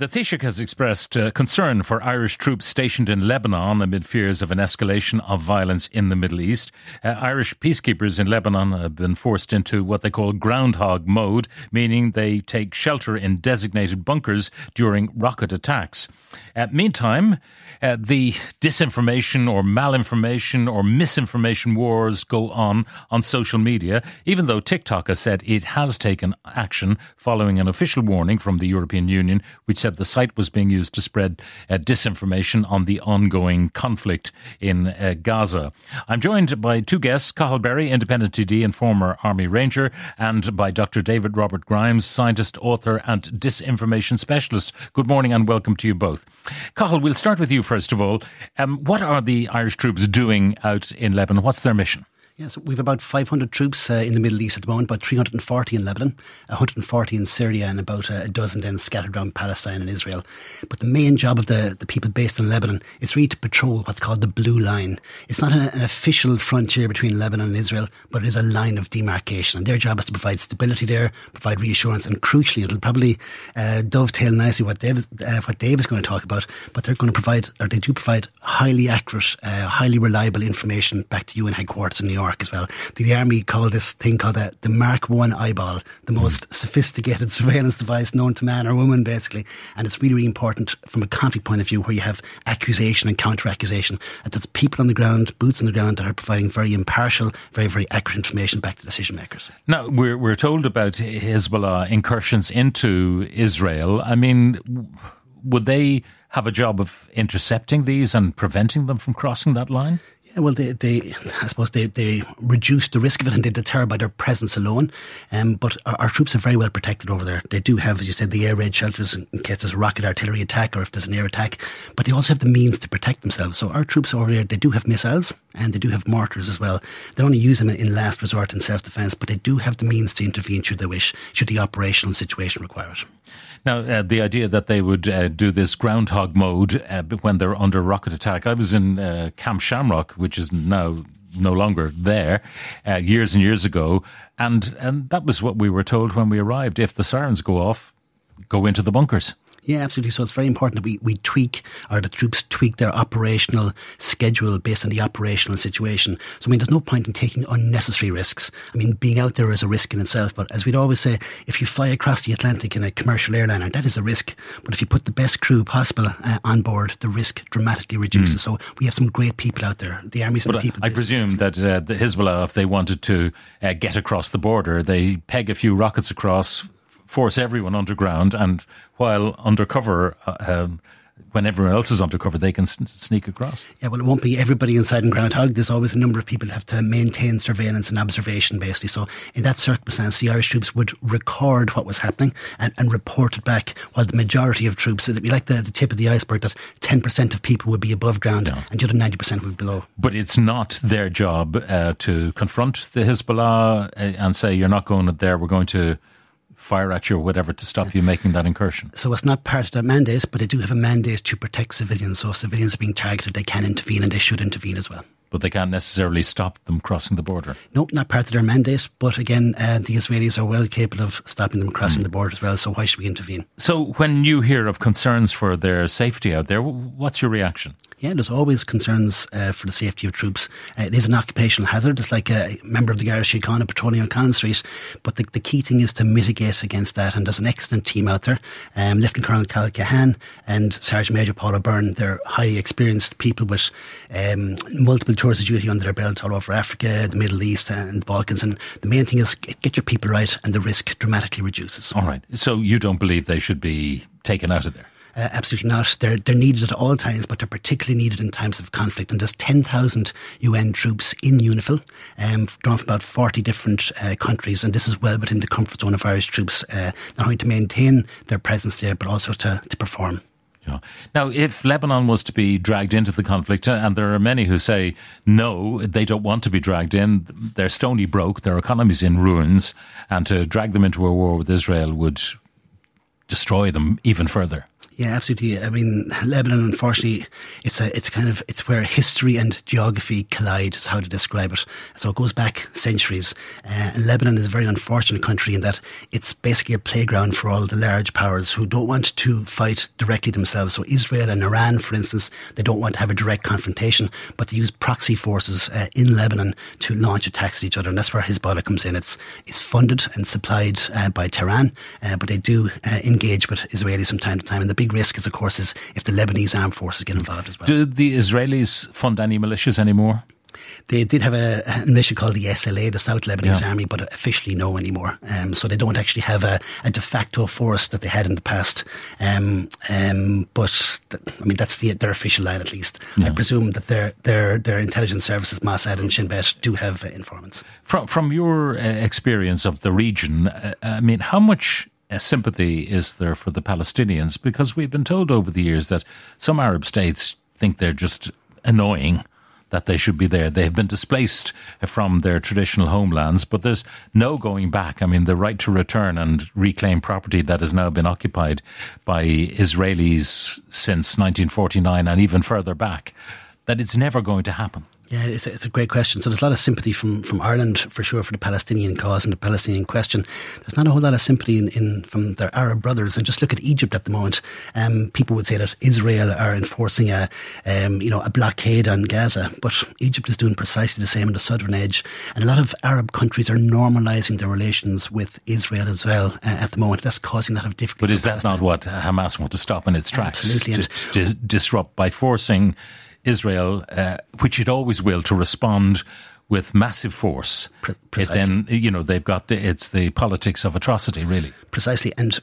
The Taoiseach has expressed uh, concern for Irish troops stationed in Lebanon amid fears of an escalation of violence in the Middle East. Uh, Irish peacekeepers in Lebanon have been forced into what they call groundhog mode, meaning they take shelter in designated bunkers during rocket attacks. Uh, meantime, uh, the disinformation or malinformation or misinformation wars go on on social media, even though TikTok has said it has taken action following an official warning from the European Union, which said the site was being used to spread uh, disinformation on the ongoing conflict in uh, Gaza. I'm joined by two guests, Cathal Berry, independent TD and former Army Ranger, and by Dr. David Robert Grimes, scientist, author, and disinformation specialist. Good morning and welcome to you both. Cathal, we'll start with you first of all. Um, what are the Irish troops doing out in Lebanon? What's their mission? Yes, we've about 500 troops uh, in the Middle East at the moment, about 340 in Lebanon, 140 in Syria, and about uh, a dozen then scattered around Palestine and Israel. But the main job of the, the people based in Lebanon is really to patrol what's called the Blue Line. It's not an, an official frontier between Lebanon and Israel, but it is a line of demarcation. And their job is to provide stability there, provide reassurance, and crucially, it'll probably uh, dovetail nicely what Dave, uh, what Dave is going to talk about. But they're going to provide, or they do provide, highly accurate, uh, highly reliable information back to UN headquarters in New York as well. The, the army call this thing called the, the Mark One eyeball, the most sophisticated surveillance device known to man or woman, basically. And it's really, really important from a conflict point of view, where you have accusation and counter accusation. There's people on the ground, boots on the ground, that are providing very impartial, very, very accurate information back to decision makers. Now, we're, we're told about Hezbollah incursions into Israel. I mean, would they have a job of intercepting these and preventing them from crossing that line? Well, they, they, I suppose they, they reduce the risk of it and they deter by their presence alone. Um, but our, our troops are very well protected over there. They do have, as you said, the air raid shelters in, in case there's a rocket artillery attack or if there's an air attack. But they also have the means to protect themselves. So our troops over there, they do have missiles and they do have mortars as well. They only use them in, last resort in self-defense, but they do have the means to intervene should they wish, should the operational situation require it. Now, uh, the idea that they would uh, do this groundhog mode uh, when they're under rocket attack. I was in uh, Camp Shamrock, which is now no longer there, uh, years and years ago, and and that was what we were told when we arrived. If the sirens go off, go into the bunkers. Yeah, absolutely. So it's very important that we, we tweak, or the troops tweak their operational schedule based on the operational situation. So, I mean, there's no point in taking unnecessary risks. I mean, being out there is a risk in itself. But as we'd always say, if you fly across the Atlantic in a commercial airliner, that is a risk. But if you put the best crew possible uh, on board, the risk dramatically reduces. So we have some great people out there. The armies and the people. I, I presume that uh, the Hezbollah, if they wanted to uh, get across the border, they peg a few rockets across, force everyone underground, and while undercover, uh, um, when everyone else is undercover, they can sneak across. Yeah, well, it won't be everybody inside in Groundhog. There's always a number of people that have to maintain surveillance and observation, basically. So, in that circumstance, the Irish troops would record what was happening and, and report it back, while the majority of troops, it'd be like the, the tip of the iceberg that 10% of people would be above ground Yeah. and the other 90% would be below. But it's not their job uh, to confront the Hezbollah uh, and say, you're not going there, we're going to fire at you or whatever to stop you making that incursion. So it's not part of their mandate, but they do have a mandate to protect civilians. So if civilians are being targeted, they can intervene and they should intervene as well. But they can't necessarily stop them crossing the border. Nope, not part of their mandate. But again, uh, the Israelis are well capable of stopping them crossing the border as well. So why should we intervene? So when you hear of concerns for their safety out there, what's your reaction? Yeah, there's always concerns uh, for the safety of troops. Uh, it is an occupational hazard. It's like a member of the Irish Síochána patrolling on Cannon Street. But the, the key thing is to mitigate against that. And there's an excellent team out there. Um, Lieutenant Colonel Cal Cahan and Sergeant Major Paula Byrne. They're highly experienced people with um, multiple tours of duty under their belt all over Africa, the Middle East, and the Balkans. And the main thing is get your people right, and the risk dramatically reduces. All right. So you don't believe they should be taken out of there? Uh, absolutely not. They're, they're needed at all times, but they're particularly needed in times of conflict. And there's 10,000 UN troops in UNIFIL, um, drawn from about 40 different uh, countries. And this is well within the comfort zone of Irish troops, uh, not only to maintain their presence there, but also to, to perform. Yeah. Now, if Lebanon was to be dragged into the conflict, uh, and there are many who say no, they don't want to be dragged in, they're stony broke, their economy's in ruins, and to drag them into a war with Israel would destroy them even further. Yeah, absolutely. I mean, Lebanon, unfortunately, it's a it's kind of it's where history and geography collide. Is how to describe it. So it goes back centuries. Uh, and Lebanon is a very unfortunate country in that it's basically a playground for all the large powers who don't want to fight directly themselves. So Israel and Iran, for instance, they don't want to have a direct confrontation, but they use proxy forces uh, in Lebanon to launch attacks at each other, and that's where Hezbollah comes in. It's it's funded and supplied uh, by Tehran, uh, but they do uh, engage with Israelis from time to time, and the big big risk is, of course, is if the Lebanese armed forces get involved as well. Do the Israelis fund any militias anymore? They did have a, a militia called the SLA, the South Lebanese yeah. Army, but officially no anymore. Um, so they don't actually have a, a, de facto force that they had in the past. Um, um, but th- I mean, that's the, their official line at least. Yeah. I presume that their their their intelligence services, Mossad and Shin Bet, do have uh, informants. From from your uh, experience of the region, uh, I mean, how much Uh, sympathy is there for the Palestinians? Because we've been told over the years that some Arab states think they're just annoying that they should be there. They have been displaced from their traditional homelands, but there's no going back. I mean, the right to return and reclaim property that has now been occupied by Israelis since 1949 and even further back, that it's never going to happen. Yeah, it's a, it's a great question. So there's a lot of sympathy from, from Ireland for sure for the Palestinian cause and the Palestinian question. There's not a whole lot of sympathy in, in from their Arab brothers. And just look at Egypt at the moment. Um, people would say that Israel are enforcing a um, you know a blockade on Gaza, but Egypt is doing precisely the same on the southern edge. And a lot of Arab countries are normalising their relations with Israel as well uh, at the moment. That's causing a lot of difficulty. But is that not what Hamas want to stop in its tracks? Absolutely, to, to disrupt by forcing Israel, uh, which it always will, to respond with massive force. Precisely. then, you know, they've got the, it's the politics of atrocity, really. Precisely. And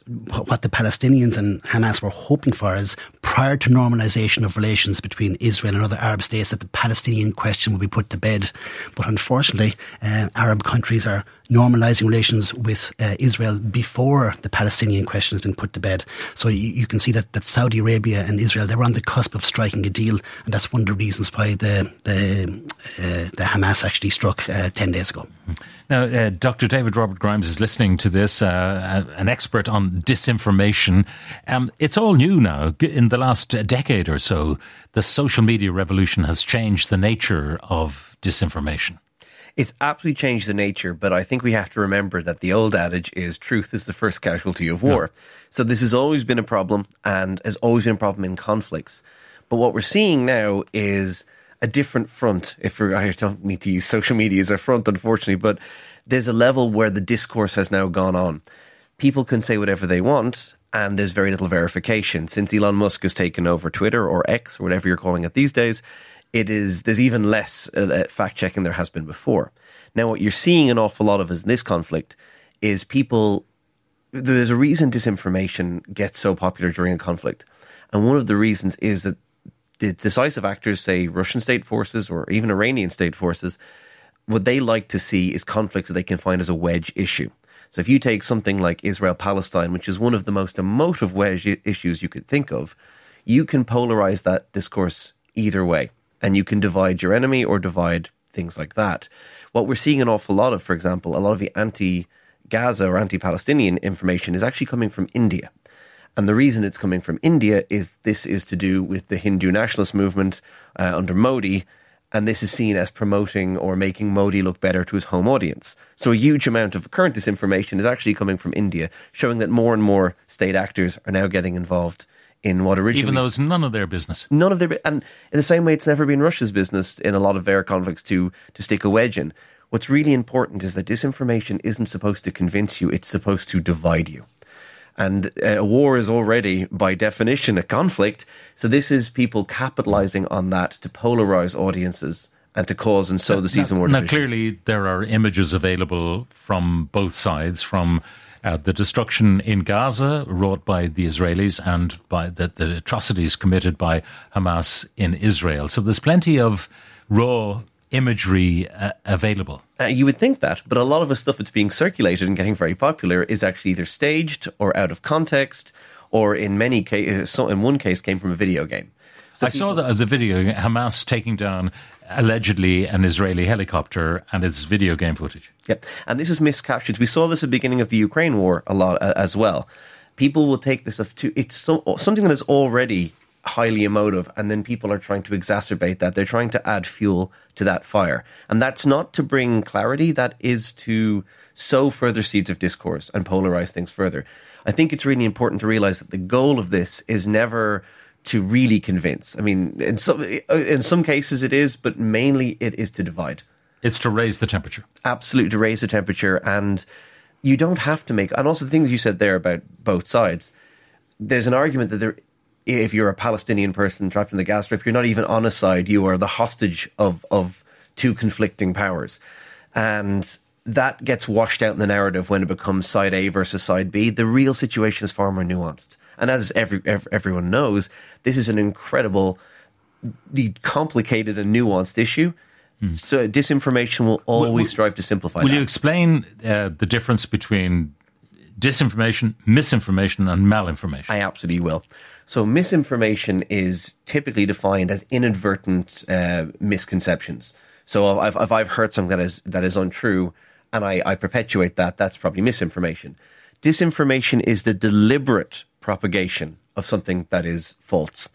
what the Palestinians and Hamas were hoping for is prior to normalisation of relations between Israel and other Arab states, that the Palestinian question would be put to bed. But unfortunately, uh, Arab countries are normalising relations with uh, Israel before the Palestinian question has been put to bed. So you, you, can see that, that Saudi Arabia and Israel, they were on the cusp of striking a deal. And that's one of the reasons why the, the, uh, the Hamas actually struck uh, 10 days ago. Now, uh, Dr. David Robert Grimes is listening to this, uh, an expert on disinformation. Um, it's all new now. In the last decade or so, the social media revolution has changed the nature of disinformation. It's absolutely changed the nature, but I think we have to remember that the old adage is truth is the first casualty of war. Yeah. So this has always been a problem and has always been a problem in conflicts. But what we're seeing now is a different front. If we're, I don't mean to use social media as a front, unfortunately, but there's a level where the discourse has now gone on. People can say whatever they want, and there's very little verification. Since Elon Musk has taken over Twitter or X or whatever you're calling it these days, it is there's even less uh, uh fact checking there has been before. Now, what you're seeing an awful lot of us in this conflict is people. There's a reason disinformation gets so popular during a conflict, and one of the reasons is that the decisive actors, say Russian state forces or even Iranian state forces, what they like to see is conflicts that they can find as a wedge issue. So if you take something like Israel Palestine, which is one of the most emotive wedge issues you could think of, you can polarize that discourse either way. And you can divide your enemy or divide things like that. What we're seeing an awful lot of, for example, a lot of the anti Gaza or anti Palestinian information is actually coming from India. And the reason it's coming from India is this is to do with the Hindu nationalist movement uh, under Modi. And this is seen as promoting or making Modi look better to his home audience. So a huge amount of current disinformation is actually coming from India, showing that more and more state actors are now getting involved in what originally. Even though it's none of their business. None of their. And in the same way, it's never been Russia's business in a lot of their conflicts to, to stick a wedge in. What's really important is that disinformation isn't supposed to convince you, it's supposed to divide you. And uh, a war is already, by definition, a conflict. So this is people capitalizing on that to polarize audiences and to cause and sow the seeds of war. Now, clearly, there are images available from both sides, from uh, the destruction in Gaza wrought by the Israelis and by the, the atrocities committed by Hamas in Israel. So there's plenty of raw imagery uh, available. Uh, you would think that, but a lot of the stuff that's being circulated and getting very popular is actually either staged or out of context, or in many cases, in one case, came from a video game. So I people, saw the, as a video, Hamas taking down allegedly an Israeli helicopter, and it's video game footage. Yep, and this is miscaptured. We saw this at the beginning of the Ukraine war a lot uh, as well. people will take this of to it's so, something that is already highly emotive and then people are trying to exacerbate that they're trying to add fuel to that fire and that's not to bring clarity that is to sow further seeds of discourse and polarize things further i think it's really important to realize that the goal of this is never to really convince i mean in some in some cases it is but mainly it is to divide it's to raise the temperature absolutely to raise the temperature and you don't have to make and also the things you said there about both sides there's an argument that there if you're a Palestinian person trapped in the Gaza Strip, you're not even on a side. You are the hostage of of two conflicting powers, and that gets washed out in the narrative when it becomes side A versus side B. The real situation is far more nuanced, and as every, every everyone knows, this is an incredible, complicated and nuanced issue. Hmm. So disinformation will always will, strive to simplify. Will that. you explain uh, the difference between disinformation, misinformation, and malinformation? I absolutely will. So misinformation is typically defined as inadvertent uh, misconceptions. So if, if I've heard something that is that is untrue and I, I perpetuate that, that's probably misinformation. Disinformation is the deliberate propagation of something that is false.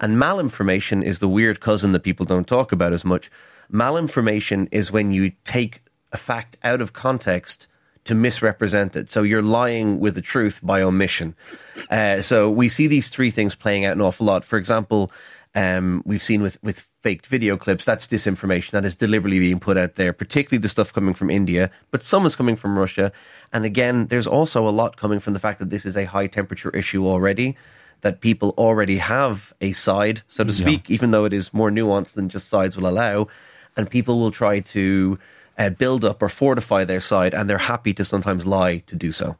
And malinformation is the weird cousin that people don't talk about as much. Malinformation is when you take a fact out of context to misrepresent it. So you're lying with the truth by omission. Uh, so we see these three things playing out an awful lot. For example, um, we've seen with, with faked video clips, that's disinformation that is deliberately being put out there, particularly the stuff coming from India, but some is coming from Russia. And again, there's also a lot coming from the fact that this is a high temperature issue already, that people already have a side, so to speak, yeah. even though it is more nuanced than just sides will allow. And people will try to uh, build up or fortify their side, and they're happy to sometimes lie to do so.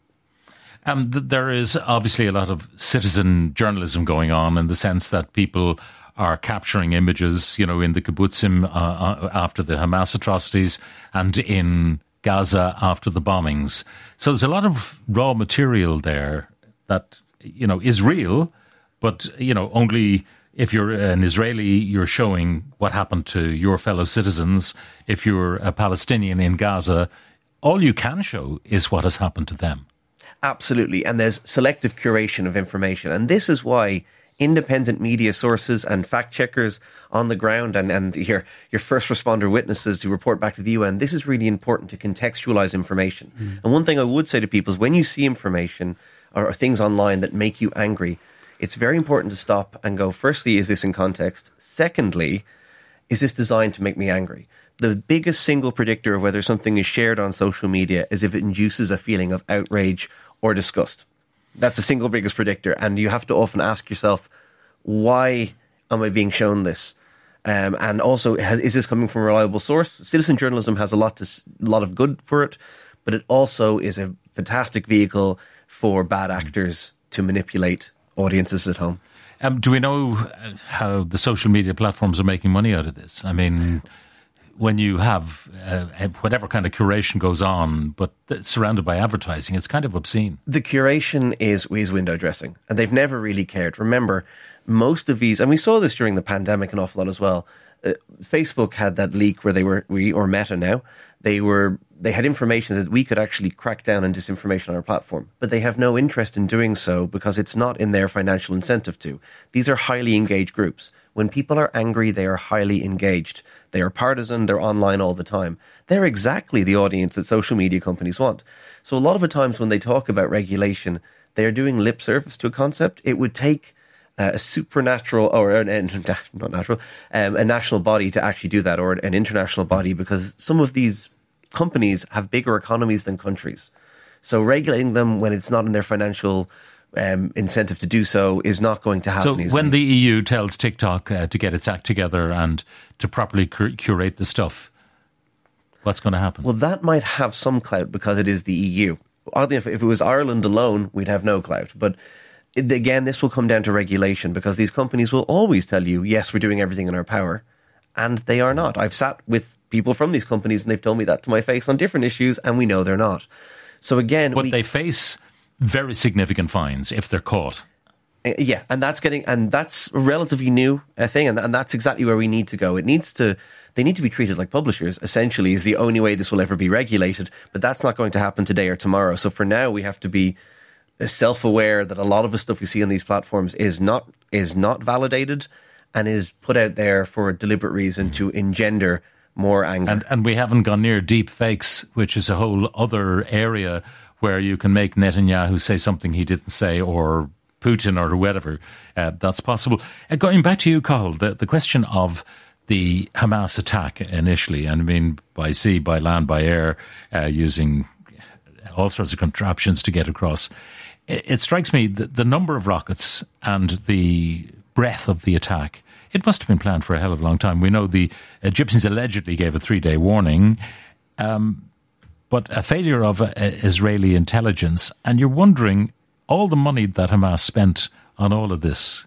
Um, th- there is obviously a lot of citizen journalism going on in the sense that people are capturing images, you know, in the kibbutzim uh, uh, after the Hamas atrocities and in Gaza after the bombings. So there's a lot of raw material there that, you know, is real, but, you know, only if you're an Israeli, you're showing what happened to your fellow citizens. If you're a Palestinian in Gaza, all you can show is what has happened to them. Absolutely. And there's selective curation of information. And this is why independent media sources and fact checkers on the ground and, and your, your first responder witnesses who report back to the UN, this is really important to contextualize information. Mm. And one thing I would say to people is when you see information or, or things online that make you angry, it's very important to stop and go, firstly, is this in context? Secondly, is this designed to make me angry? The biggest single predictor of whether something is shared on social media is if it induces a feeling of outrage or disgust. That's the single biggest predictor. And you have to often ask yourself, why am I being shown this? Um, and also, has, is this coming from a reliable source? Citizen journalism has a lot to, a lot of good for it, but it also is a fantastic vehicle for bad actors to manipulate audiences at home. Um, do we know uh, how the social media platforms are making money out of this? I mean, when you have uh, whatever kind of curation goes on, but surrounded by advertising, it's kind of obscene. The curation is is window dressing, and they've never really cared. Remember, most of these, and we saw this during the pandemic an awful lot as well. Uh, Facebook had that leak where they were, we or Meta now, they were they had information that we could actually crack down on disinformation on our platform, but they have no interest in doing so because it's not in their financial incentive to. These are highly engaged groups. When people are angry, they are highly engaged. They are partisan, they're online all the time. They're exactly the audience that social media companies want. So a lot of the times when they talk about regulation, they are doing lip service to a concept. It would take uh, a supernatural or an, an not natural um, a national body to actually do that or an international body because some of these companies have bigger economies than countries. So regulating them when it's not in their financial um, incentive to do so is not going to happen. So easily. when the EU tells TikTok uh, to get its act together and to properly cur- curate the stuff, what's going to happen? Well, that might have some clout because it is the EU. Oddly enough, if it was Ireland alone, we'd have no clout. But again, this will come down to regulation because these companies will always tell you, yes, we're doing everything in our power. And they are not. I've sat with people from these companies and they've told me that to my face on different issues, and we know they're not. So again, but we, they face very significant fines if they're caught. Uh, yeah, and that's getting and that's a relatively new uh, thing, and, and that's exactly where we need to go. It needs to they need to be treated like publishers. Essentially, is the only way this will ever be regulated. But that's not going to happen today or tomorrow. So for now, we have to be self aware that a lot of the stuff we see on these platforms is not is not validated and is put out there for a deliberate reason to engender more anger. And and we haven't gone near deep fakes, which is a whole other area where you can make Netanyahu say something he didn't say or Putin or whatever. Uh, that's possible. Uh, going back to you, Cathal, the, the question of the Hamas attack initially, and I mean by sea, by land, by air, uh, using all sorts of contraptions to get across. It, it strikes me that the number of rockets and the breadth of the attack. It must have been planned for a hell of a long time. We know the Egyptians allegedly gave a three day warning, um, but a failure of uh, Israeli intelligence. And you're wondering all the money that Hamas spent on all of this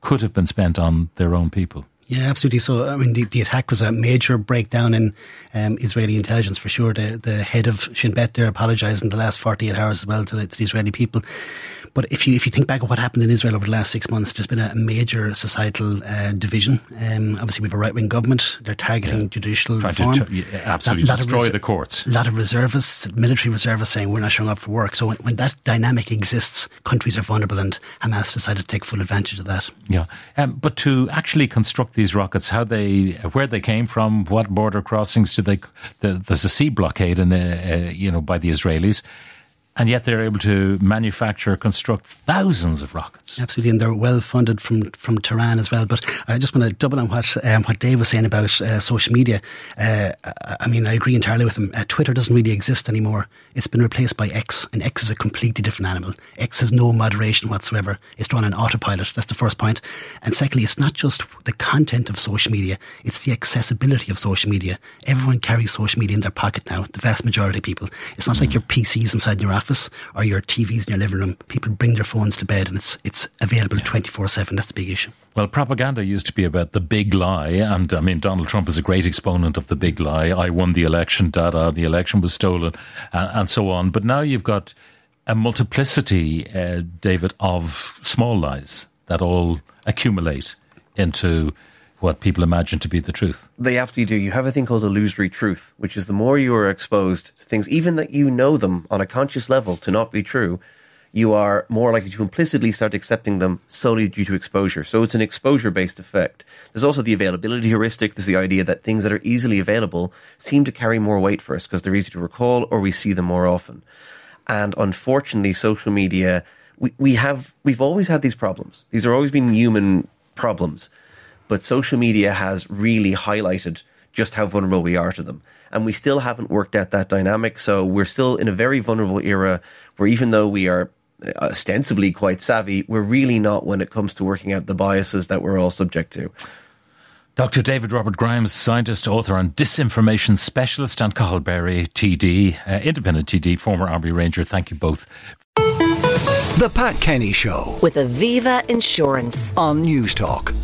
could have been spent on their own people. Yeah, absolutely. So, I mean, the, the attack was a major breakdown in um, Israeli intelligence for sure. The, the head of Shin Bet there apologised in the last 48 hours as well to the, to the Israeli people. But if you if you think back of what happened in Israel over the last six months, there's been a major societal uh, division. Um, obviously, we have a right wing government. They're targeting yeah. judicial Trying reform. To yeah, absolutely destroy the courts. A lot of reservists, military reservists, saying we're not showing up for work. So when, when, that dynamic exists, countries are vulnerable, and Hamas decided to take full advantage of that. Yeah, um, but to actually construct these rockets, how they, where they came from, what border crossings do they? The, there's a sea blockade, uh, uh, you know, by the Israelis and yet they're able to manufacture, construct thousands of rockets. Absolutely, and they're well funded from from Tehran as well. But I just want to double on what um, what Dave was saying about uh, social media. Uh, I mean, I agree entirely with him. Uh, Twitter doesn't really exist anymore. It's been replaced by X, and X is a completely different animal. X has no moderation whatsoever. It's run on autopilot. That's the first point. And secondly, it's not just the content of social media; it's the accessibility of social media. Everyone carries social media in their pocket now. The vast majority of people. It's not mm. like your PCs inside your office or your TVs in your living room. People bring their phones to bed and it's it's available twenty four seven. That's the big issue. Well, propaganda used to be about the big lie, and I mean Donald Trump is a great exponent of the big lie. I won the election, da da. The election was stolen, uh, and so on. But now you've got a multiplicity, uh, David, of small lies that all accumulate into what people imagine to be the truth. They absolutely do. You have a thing called illusory truth, which is the more you are exposed to things, even that you know them on a conscious level to not be true, you are more likely to implicitly start accepting them solely due to exposure. So it's an exposure based effect. There's also the availability heuristic. There's the idea that things that are easily available seem to carry more weight for us because they're easy to recall or we see them more often. And unfortunately, social media, we, we have, we've always had these problems. These are always been human problems but social media has really highlighted just how vulnerable we are to them. And we still haven't worked out that dynamic. So we're still in a very vulnerable era where even though we are uh, ostensibly quite savvy, we're really not when it comes to working out the biases that we're all subject to. Dr. David Robert Grimes, scientist, author, and disinformation specialist, and Cathal Berry, TD, uh, independent TD, former Army Ranger. Thank you both. The Pat Kenny Show with Aviva Insurance on Newstalk.